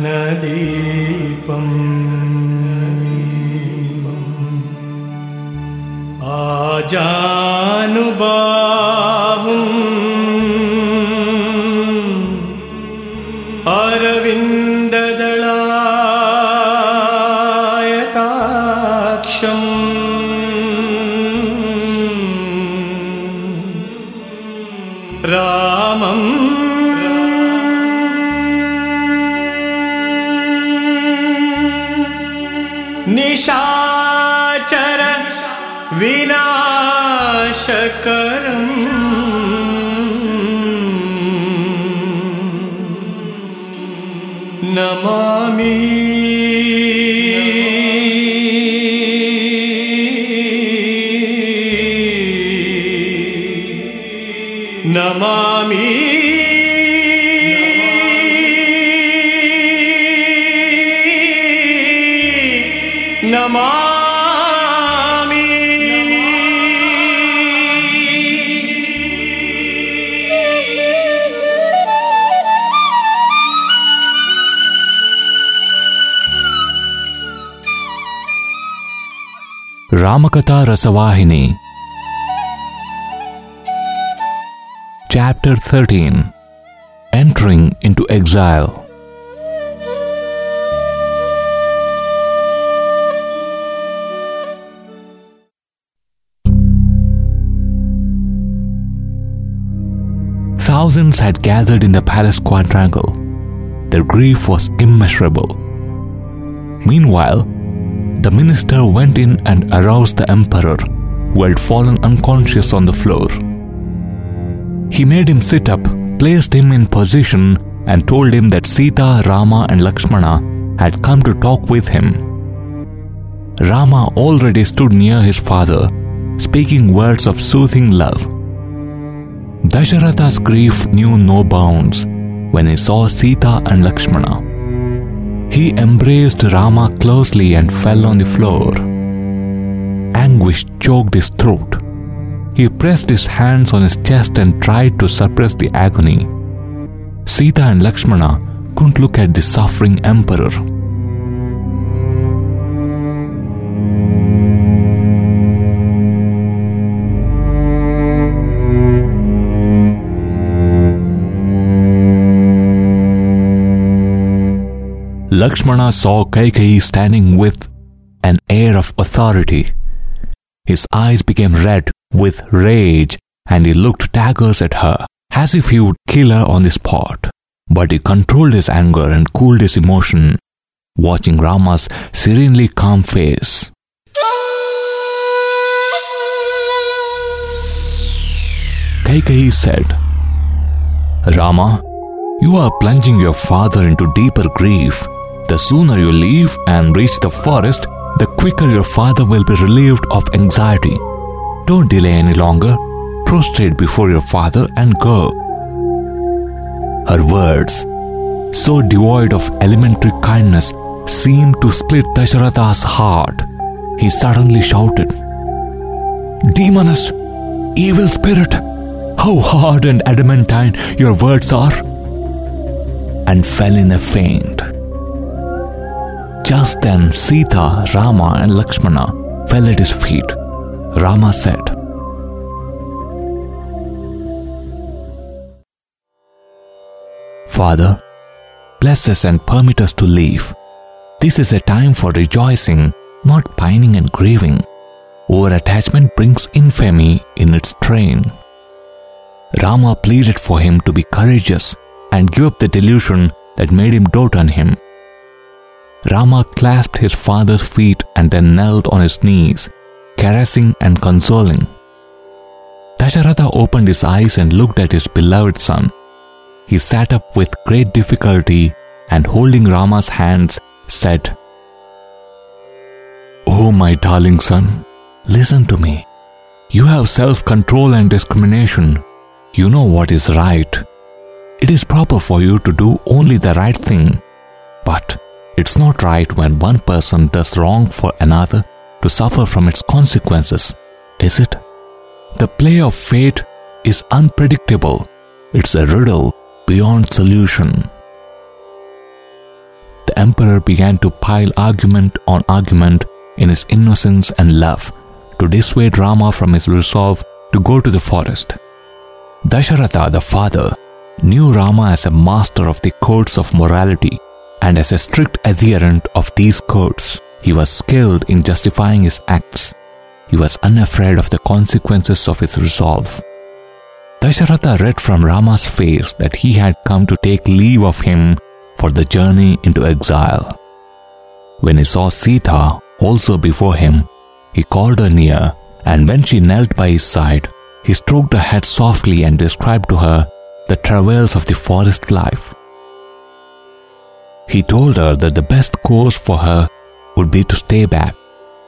रघुकुलान्मयरत्नदीपम् आजानुबाहुम् Ramakatha Rasavahini Chapter 13 Entering into Exile Thousands had gathered in the palace quadrangle. Their grief was immeasurable. Meanwhile, the minister went in and aroused the emperor, who had fallen unconscious on the floor. He made him sit up, placed him in position, and told him that Sita, Rama, and Lakshmana had come to talk with him. Rama already stood near his father, speaking words of soothing love. Dasharatha's grief knew no bounds when he saw Sita and Lakshmana. He embraced Rama closely and fell on the floor. Anguish choked his throat. He pressed his hands on his chest and tried to suppress the agony. Sita and Lakshmana couldn't look at the suffering emperor. Lakshmana saw Kaikeyi standing with an air of authority. His eyes became red with rage and he looked daggers at her as if he would kill her on the spot. But he controlled his anger and cooled his emotion, watching Rama's serenely calm face. Kaikeyi said, Rama, you are plunging your father into deeper grief. The sooner you leave and reach the forest, the quicker your father will be relieved of anxiety. Don't delay any longer. Prostrate before your father and go. Her words, so devoid of elementary kindness, seemed to split Dasharatha's heart. He suddenly shouted, Demoness, evil spirit, how hard and adamantine your words are! And fell in a faint. Just then, Sita, Rama, and Lakshmana fell at his feet. Rama said, Father, bless us and permit us to leave. This is a time for rejoicing, not pining and grieving. Over attachment brings infamy in its train. Rama pleaded for him to be courageous and give up the delusion that made him dote on him. Rama clasped his father's feet and then knelt on his knees, caressing and consoling. Dasharatha opened his eyes and looked at his beloved son. He sat up with great difficulty and holding Rama's hands said, Oh, my darling son, listen to me. You have self control and discrimination. You know what is right. It is proper for you to do only the right thing. But it's not right when one person does wrong for another to suffer from its consequences, is it? The play of fate is unpredictable. It's a riddle beyond solution. The emperor began to pile argument on argument in his innocence and love to dissuade Rama from his resolve to go to the forest. Dasharatha, the father, knew Rama as a master of the codes of morality and as a strict adherent of these codes. He was skilled in justifying his acts. He was unafraid of the consequences of his resolve. Dasharatha read from Rama's face that he had come to take leave of him for the journey into exile. When he saw Sita also before him, he called her near, and when she knelt by his side, he stroked her head softly and described to her the travails of the forest life. He told her that the best course for her would be to stay back,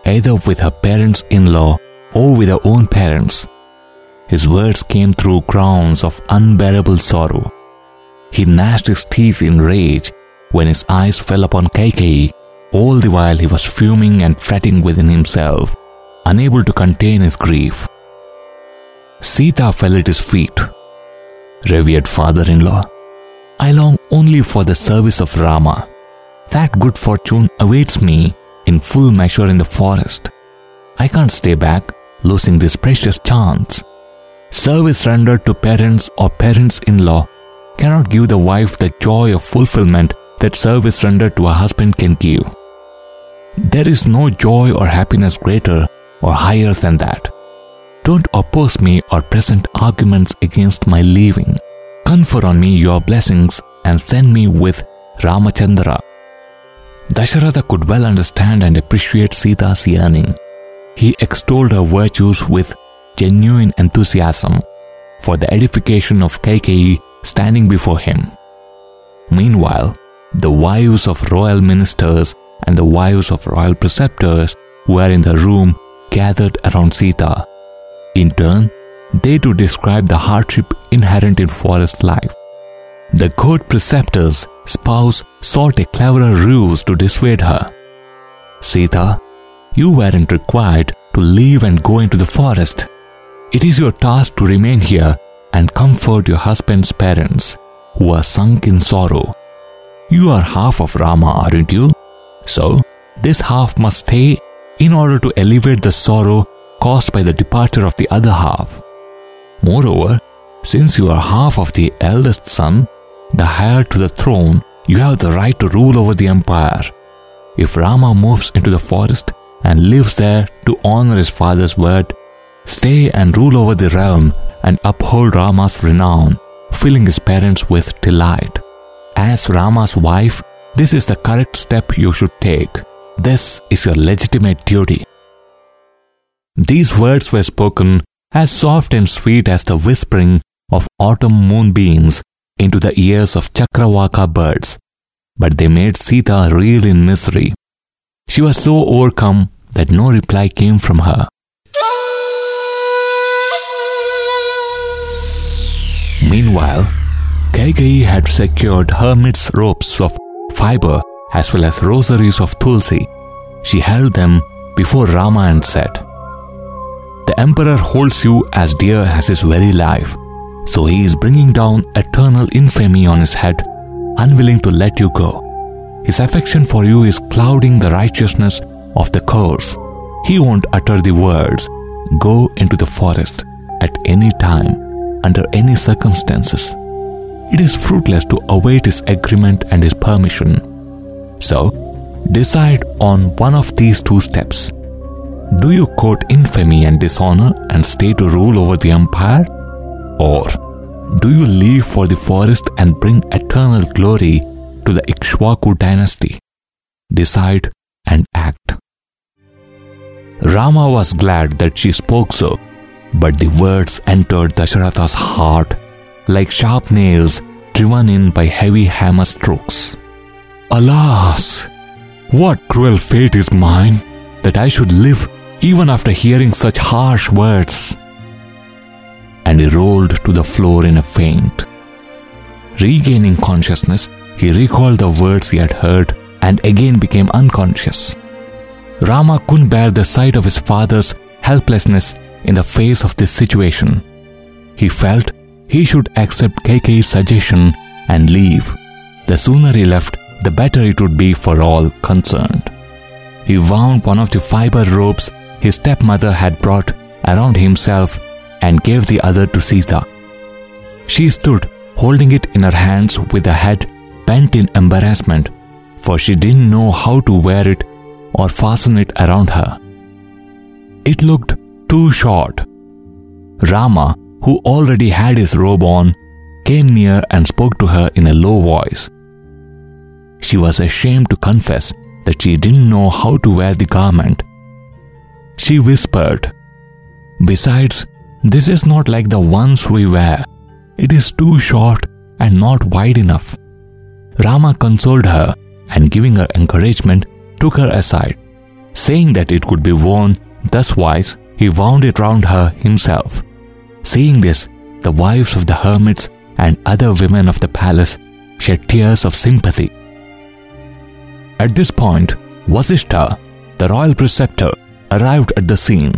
either with her parents in law or with her own parents. His words came through grounds of unbearable sorrow. He gnashed his teeth in rage when his eyes fell upon Kaikeyi, all the while he was fuming and fretting within himself, unable to contain his grief. Sita fell at his feet. Revered father in law, I long only for the service of Rama. That good fortune awaits me in full measure in the forest. I can't stay back, losing this precious chance. Service rendered to parents or parents in law cannot give the wife the joy of fulfillment that service rendered to a husband can give. There is no joy or happiness greater or higher than that. Don't oppose me or present arguments against my leaving. Confer on me your blessings and send me with Ramachandra. Dasharatha could well understand and appreciate Sita's yearning. He extolled her virtues with genuine enthusiasm for the edification of Kaikeyi standing before him. Meanwhile, the wives of royal ministers and the wives of royal preceptors were in the room gathered around Sita in turn, they do describe the hardship inherent in forest life. The good preceptor's spouse sought a cleverer ruse to dissuade her. Sita, you weren't required to leave and go into the forest. It is your task to remain here and comfort your husband's parents, who are sunk in sorrow. You are half of Rama, aren't you? So, this half must stay in order to alleviate the sorrow caused by the departure of the other half. Moreover, since you are half of the eldest son, the heir to the throne, you have the right to rule over the empire. If Rama moves into the forest and lives there to honor his father's word, stay and rule over the realm and uphold Rama's renown, filling his parents with delight. As Rama's wife, this is the correct step you should take. This is your legitimate duty. These words were spoken as soft and sweet as the whispering of autumn moonbeams into the ears of Chakravaka birds, but they made Sita reel in misery. She was so overcome that no reply came from her. Meanwhile, Kaikeyi had secured hermit's ropes of fiber as well as rosaries of tulsi. She held them before Rama and said, the Emperor holds you as dear as his very life, so he is bringing down eternal infamy on his head, unwilling to let you go. His affection for you is clouding the righteousness of the course. He won't utter the words, Go into the forest at any time, under any circumstances. It is fruitless to await his agreement and his permission. So, decide on one of these two steps do you court infamy and dishonor and stay to rule over the empire? Or do you leave for the forest and bring eternal glory to the Ikshvaku dynasty? Decide and act. Rama was glad that she spoke so, but the words entered Dasharatha's heart like sharp nails driven in by heavy hammer strokes. Alas! What cruel fate is mine that I should live even after hearing such harsh words. And he rolled to the floor in a faint. Regaining consciousness, he recalled the words he had heard and again became unconscious. Rama couldn't bear the sight of his father's helplessness in the face of this situation. He felt he should accept Kaikeyi's suggestion and leave. The sooner he left, the better it would be for all concerned. He wound one of the fiber ropes his stepmother had brought around himself and gave the other to Sita. She stood holding it in her hands with her head bent in embarrassment, for she didn't know how to wear it or fasten it around her. It looked too short. Rama, who already had his robe on, came near and spoke to her in a low voice. She was ashamed to confess that she didn't know how to wear the garment. She whispered, Besides, this is not like the ones we wear. It is too short and not wide enough. Rama consoled her and, giving her encouragement, took her aside. Saying that it could be worn thus wise, he wound it round her himself. Seeing this, the wives of the hermits and other women of the palace shed tears of sympathy. At this point, Vasishtha, the royal preceptor, arrived at the scene.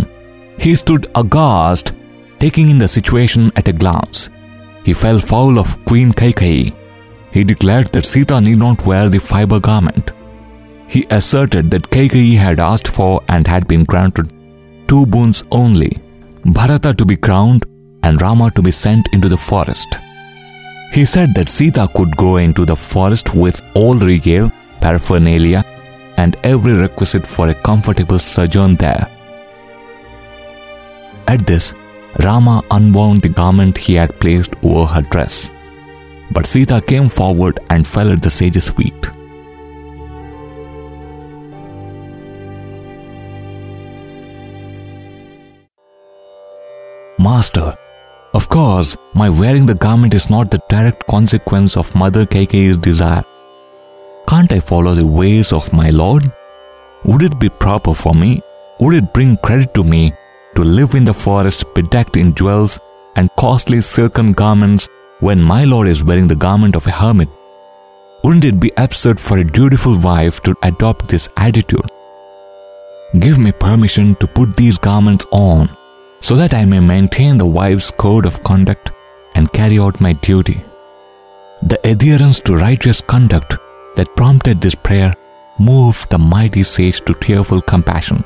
He stood aghast, taking in the situation at a glance. He fell foul of Queen Kaikeyi. He declared that Sita need not wear the fiber garment. He asserted that Kaikeyi had asked for and had been granted two boons only Bharata to be crowned and Rama to be sent into the forest. He said that Sita could go into the forest with all regale, paraphernalia, and every requisite for a comfortable sojourn there. At this, Rama unwound the garment he had placed over her dress. But Sita came forward and fell at the sage's feet. Master, of course, my wearing the garment is not the direct consequence of Mother Kaikeyi's desire. Can't I follow the ways of my Lord? Would it be proper for me? Would it bring credit to me to live in the forest bedecked in jewels and costly silken garments when my Lord is wearing the garment of a hermit? Wouldn't it be absurd for a dutiful wife to adopt this attitude? Give me permission to put these garments on so that I may maintain the wife's code of conduct and carry out my duty. The adherence to righteous conduct that prompted this prayer moved the mighty sage to tearful compassion.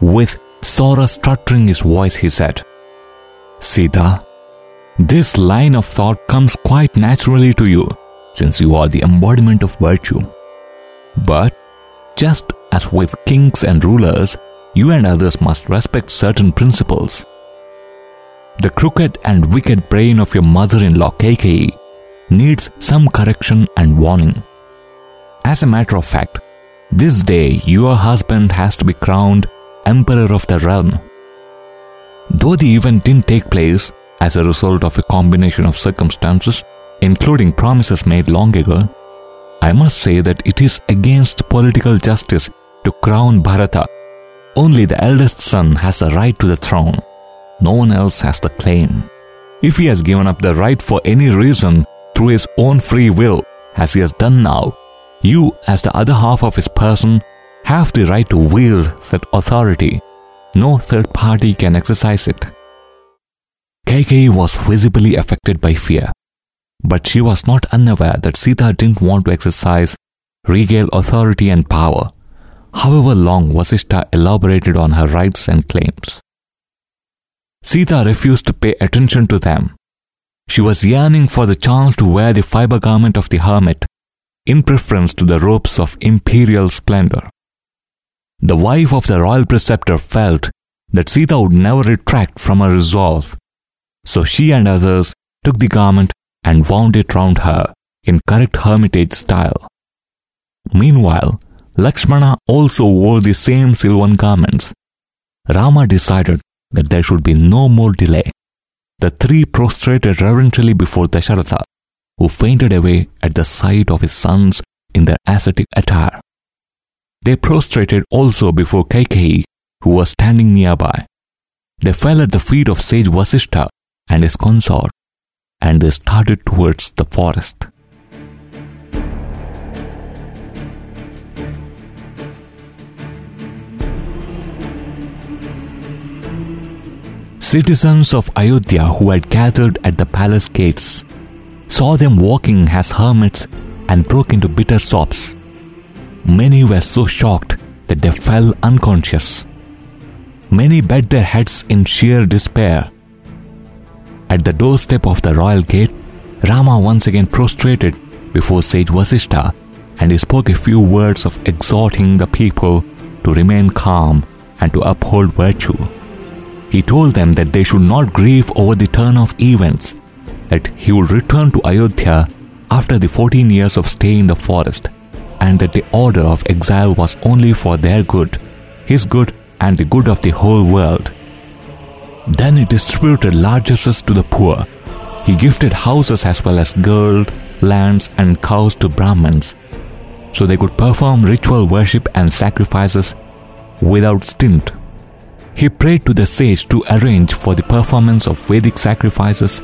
With sorrow stuttering his voice, he said, Sita, this line of thought comes quite naturally to you, since you are the embodiment of virtue. But, just as with kings and rulers, you and others must respect certain principles. The crooked and wicked brain of your mother in law Kaikeyi needs some correction and warning. As a matter of fact, this day your husband has to be crowned Emperor of the realm. Though the event didn't take place as a result of a combination of circumstances, including promises made long ago, I must say that it is against political justice to crown Bharata. Only the eldest son has the right to the throne. No one else has the claim. If he has given up the right for any reason through his own free will, as he has done now, you, as the other half of his person, have the right to wield that authority. No third party can exercise it. Kaikeyi was visibly affected by fear, but she was not unaware that Sita didn't want to exercise regal authority and power, however long Vasishtha elaborated on her rights and claims. Sita refused to pay attention to them. She was yearning for the chance to wear the fiber garment of the hermit in preference to the robes of imperial splendor. The wife of the royal preceptor felt that Sita would never retract from her resolve, so she and others took the garment and wound it round her in correct hermitage style. Meanwhile, Lakshmana also wore the same silvan garments. Rama decided that there should be no more delay. The three prostrated reverentially before Dasharatha, who fainted away at the sight of his son's in their ascetic attire. They prostrated also before Kaikeyi, who was standing nearby. They fell at the feet of sage Vasishtha and his consort, and they started towards the forest. Citizens of Ayodhya who had gathered at the palace gates saw them walking as hermits and broke into bitter sobs. Many were so shocked that they fell unconscious. Many bent their heads in sheer despair. At the doorstep of the royal gate, Rama once again prostrated before sage Vasishtha and he spoke a few words of exhorting the people to remain calm and to uphold virtue. He told them that they should not grieve over the turn of events, that he would return to Ayodhya after the 14 years of stay in the forest, and that the order of exile was only for their good, his good, and the good of the whole world. Then he distributed largesses to the poor. He gifted houses as well as gold, lands, and cows to Brahmins, so they could perform ritual worship and sacrifices without stint. He prayed to the sage to arrange for the performance of Vedic sacrifices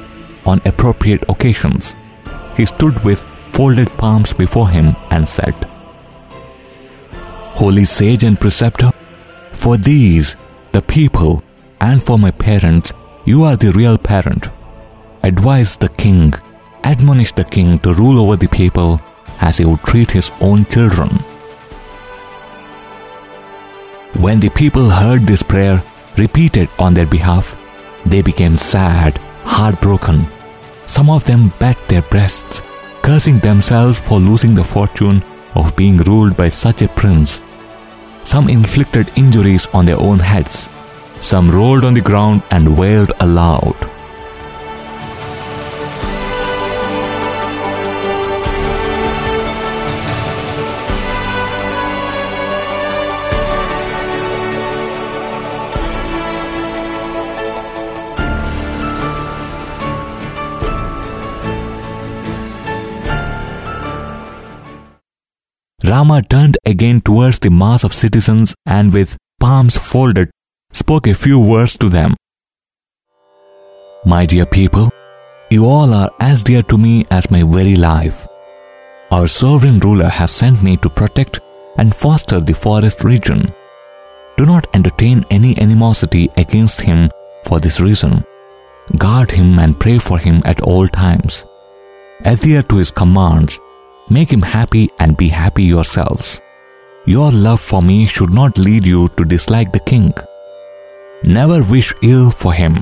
on appropriate occasions. He stood with folded palms before him and said, Holy sage and preceptor, for these, the people, and for my parents, you are the real parent. Advise the king, admonish the king to rule over the people as he would treat his own children. When the people heard this prayer repeated on their behalf, they became sad, heartbroken. Some of them beat their breasts, cursing themselves for losing the fortune of being ruled by such a prince. Some inflicted injuries on their own heads. Some rolled on the ground and wailed aloud. Again towards the mass of citizens and with palms folded spoke a few words to them. My dear people, you all are as dear to me as my very life. Our sovereign ruler has sent me to protect and foster the forest region. Do not entertain any animosity against him for this reason. Guard him and pray for him at all times. Adhere to his commands Make him happy and be happy yourselves. Your love for me should not lead you to dislike the king. Never wish ill for him.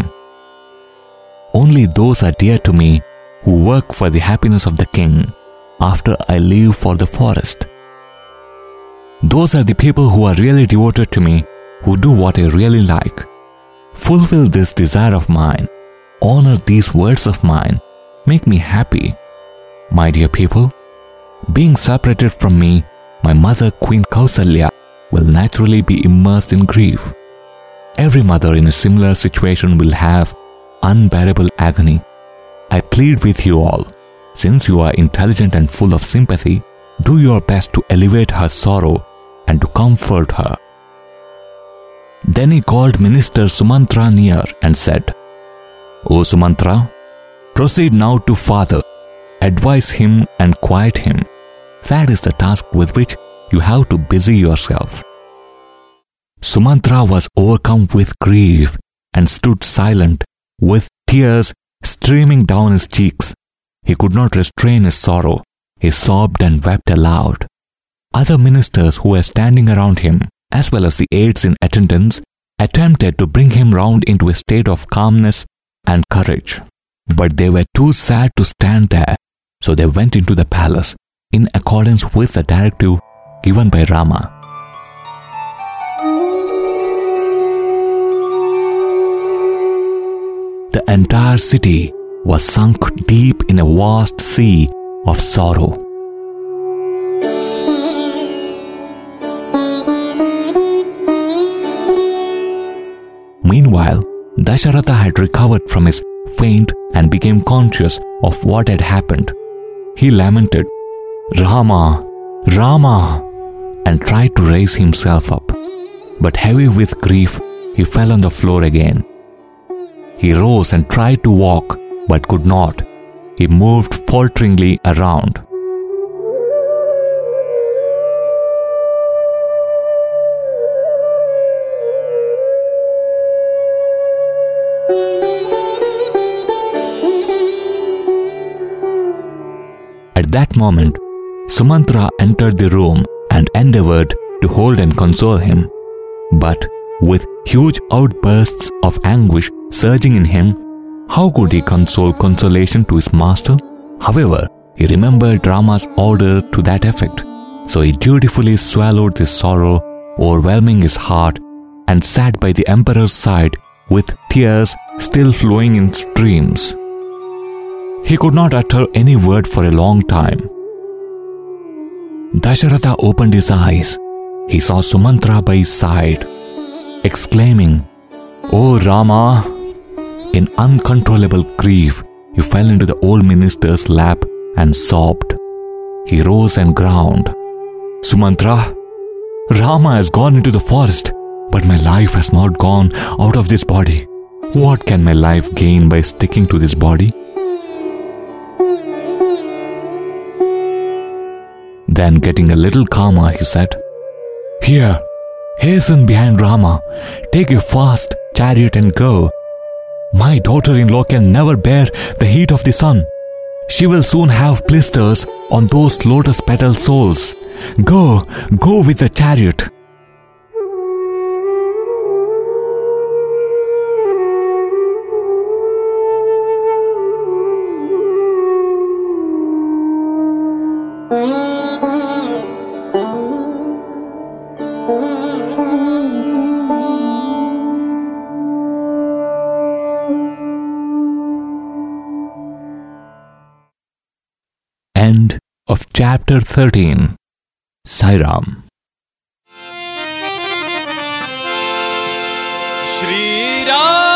Only those are dear to me who work for the happiness of the king after I leave for the forest. Those are the people who are really devoted to me, who do what I really like. Fulfill this desire of mine, honor these words of mine, make me happy. My dear people, being separated from me, my mother, Queen Kausalya, will naturally be immersed in grief. Every mother in a similar situation will have unbearable agony. I plead with you all, since you are intelligent and full of sympathy, do your best to elevate her sorrow and to comfort her. Then he called Minister Sumantra near and said, O Sumantra, proceed now to father, advise him and quiet him. That is the task with which you have to busy yourself. Sumantra was overcome with grief and stood silent with tears streaming down his cheeks. He could not restrain his sorrow. He sobbed and wept aloud. Other ministers who were standing around him, as well as the aides in attendance, attempted to bring him round into a state of calmness and courage. But they were too sad to stand there, so they went into the palace in accordance with the directive given by Rama. The entire city was sunk deep in a vast sea of sorrow. Meanwhile, Dasharatha had recovered from his faint and became conscious of what had happened. He lamented, Rama, Rama, and tried to raise himself up. But heavy with grief, he fell on the floor again. He rose and tried to walk, but could not. He moved falteringly around. At that moment, Sumantra entered the room and endeavored to hold and console him. But with huge outbursts of anguish surging in him, how could he console consolation to his master? However, he remembered Rama's order to that effect, so he dutifully swallowed his sorrow, overwhelming his heart, and sat by the emperor's side with tears still flowing in streams. He could not utter any word for a long time. Dasharatha opened his eyes. He saw Sumantra by his side, exclaiming, O Rama! In uncontrollable grief, he fell into the old minister's lap and sobbed. He rose and groaned. Sumantra, Rama has gone into the forest, but my life has not gone out of this body. What can my life gain by sticking to this body? Then, getting a little calmer, he said, Here, hasten behind Rama, take a fast chariot and go. My daughter in law can never bear the heat of the sun. She will soon have blisters on those lotus petal soles. Go, go with the chariot. of chapter 13 Sairam. Shri Ram.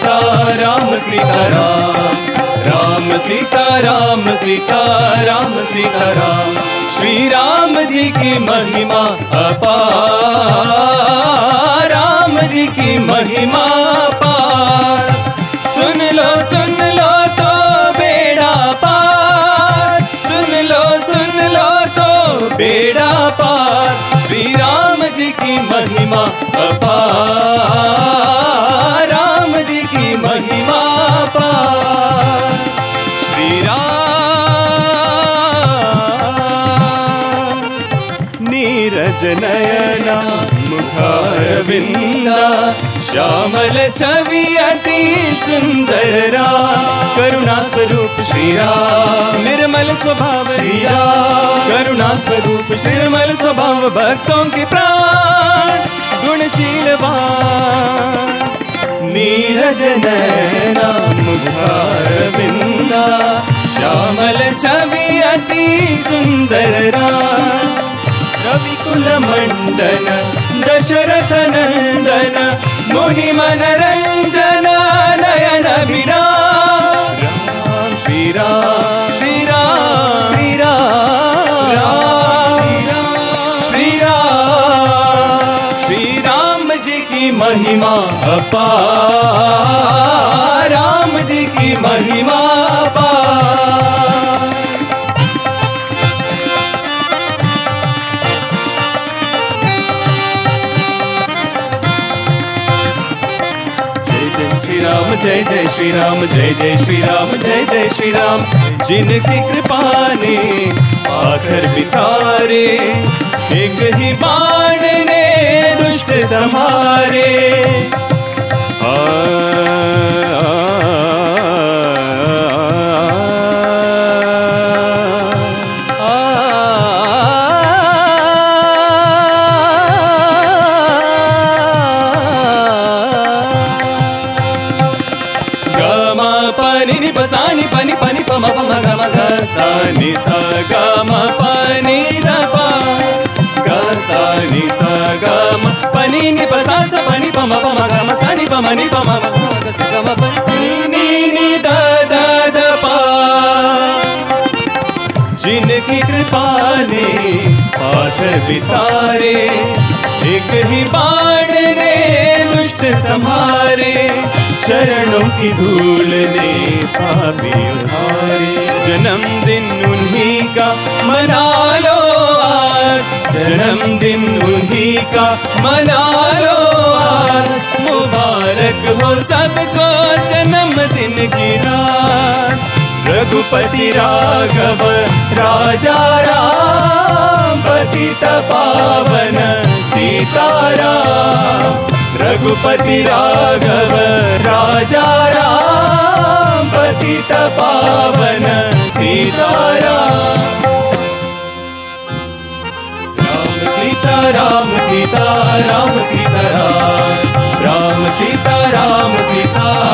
Sita, Ram Sita, Ram. Ram Sita Ram Sita Ram Sita, Ram. Shri Ram ji की महिमा अपार। राम जी की महिमा अपार। सुन लो सुन लो तो बेड़ा पार। सुन लो सुन लो तो बेड़ा पार। श्री राम जी की महिमा अपार। नयना मुखारविन्दा श्यामल छवि अति सुंदर सुन्दररा करुणास्वरूप श्रीरा निर्मल स्वभाव श्रीरा करुणा स्वरूप निर्मल स्वभाव भक्तों के प्राण। गुणशील नीरज नैना श्यामलि अति सुन्दररा कवि कुल मण्डन दशरथ नन्दन मुनिमनरञ्जन नयन विरा महिमा अपार राम जी की महिमा अपार जय जय श्री राम जय जय श्री राम जय जय श्री राम जय जय श्री राम जिनकी कृपा ने आखर बितारे, एक ही बाण ने दुष्ट संहारे। आ, ni ni pa sa sa pa ni pa ma pa ma ga ma sa ni pa ma ni pa ma ma ga sa ga ma pa ni ni ni da da da pa जिनकी कृपा ने पाथर बितारे एक ही बाण ने दुष्ट संहारे चरणों की धूल ने पापी उधारे जन्मदिन उन्हीं का मना लो जन्मदिन उन्हीं का मना लो आज मुबारक हो सबको जन्मदिन की रात। रघुपति राघव, राजा राम, पतित पावन, सीताराम। रघुपति राघव, राजा राम, पतित पावन, सीताराम। राम सीता राम सीता राम सीता राम सीता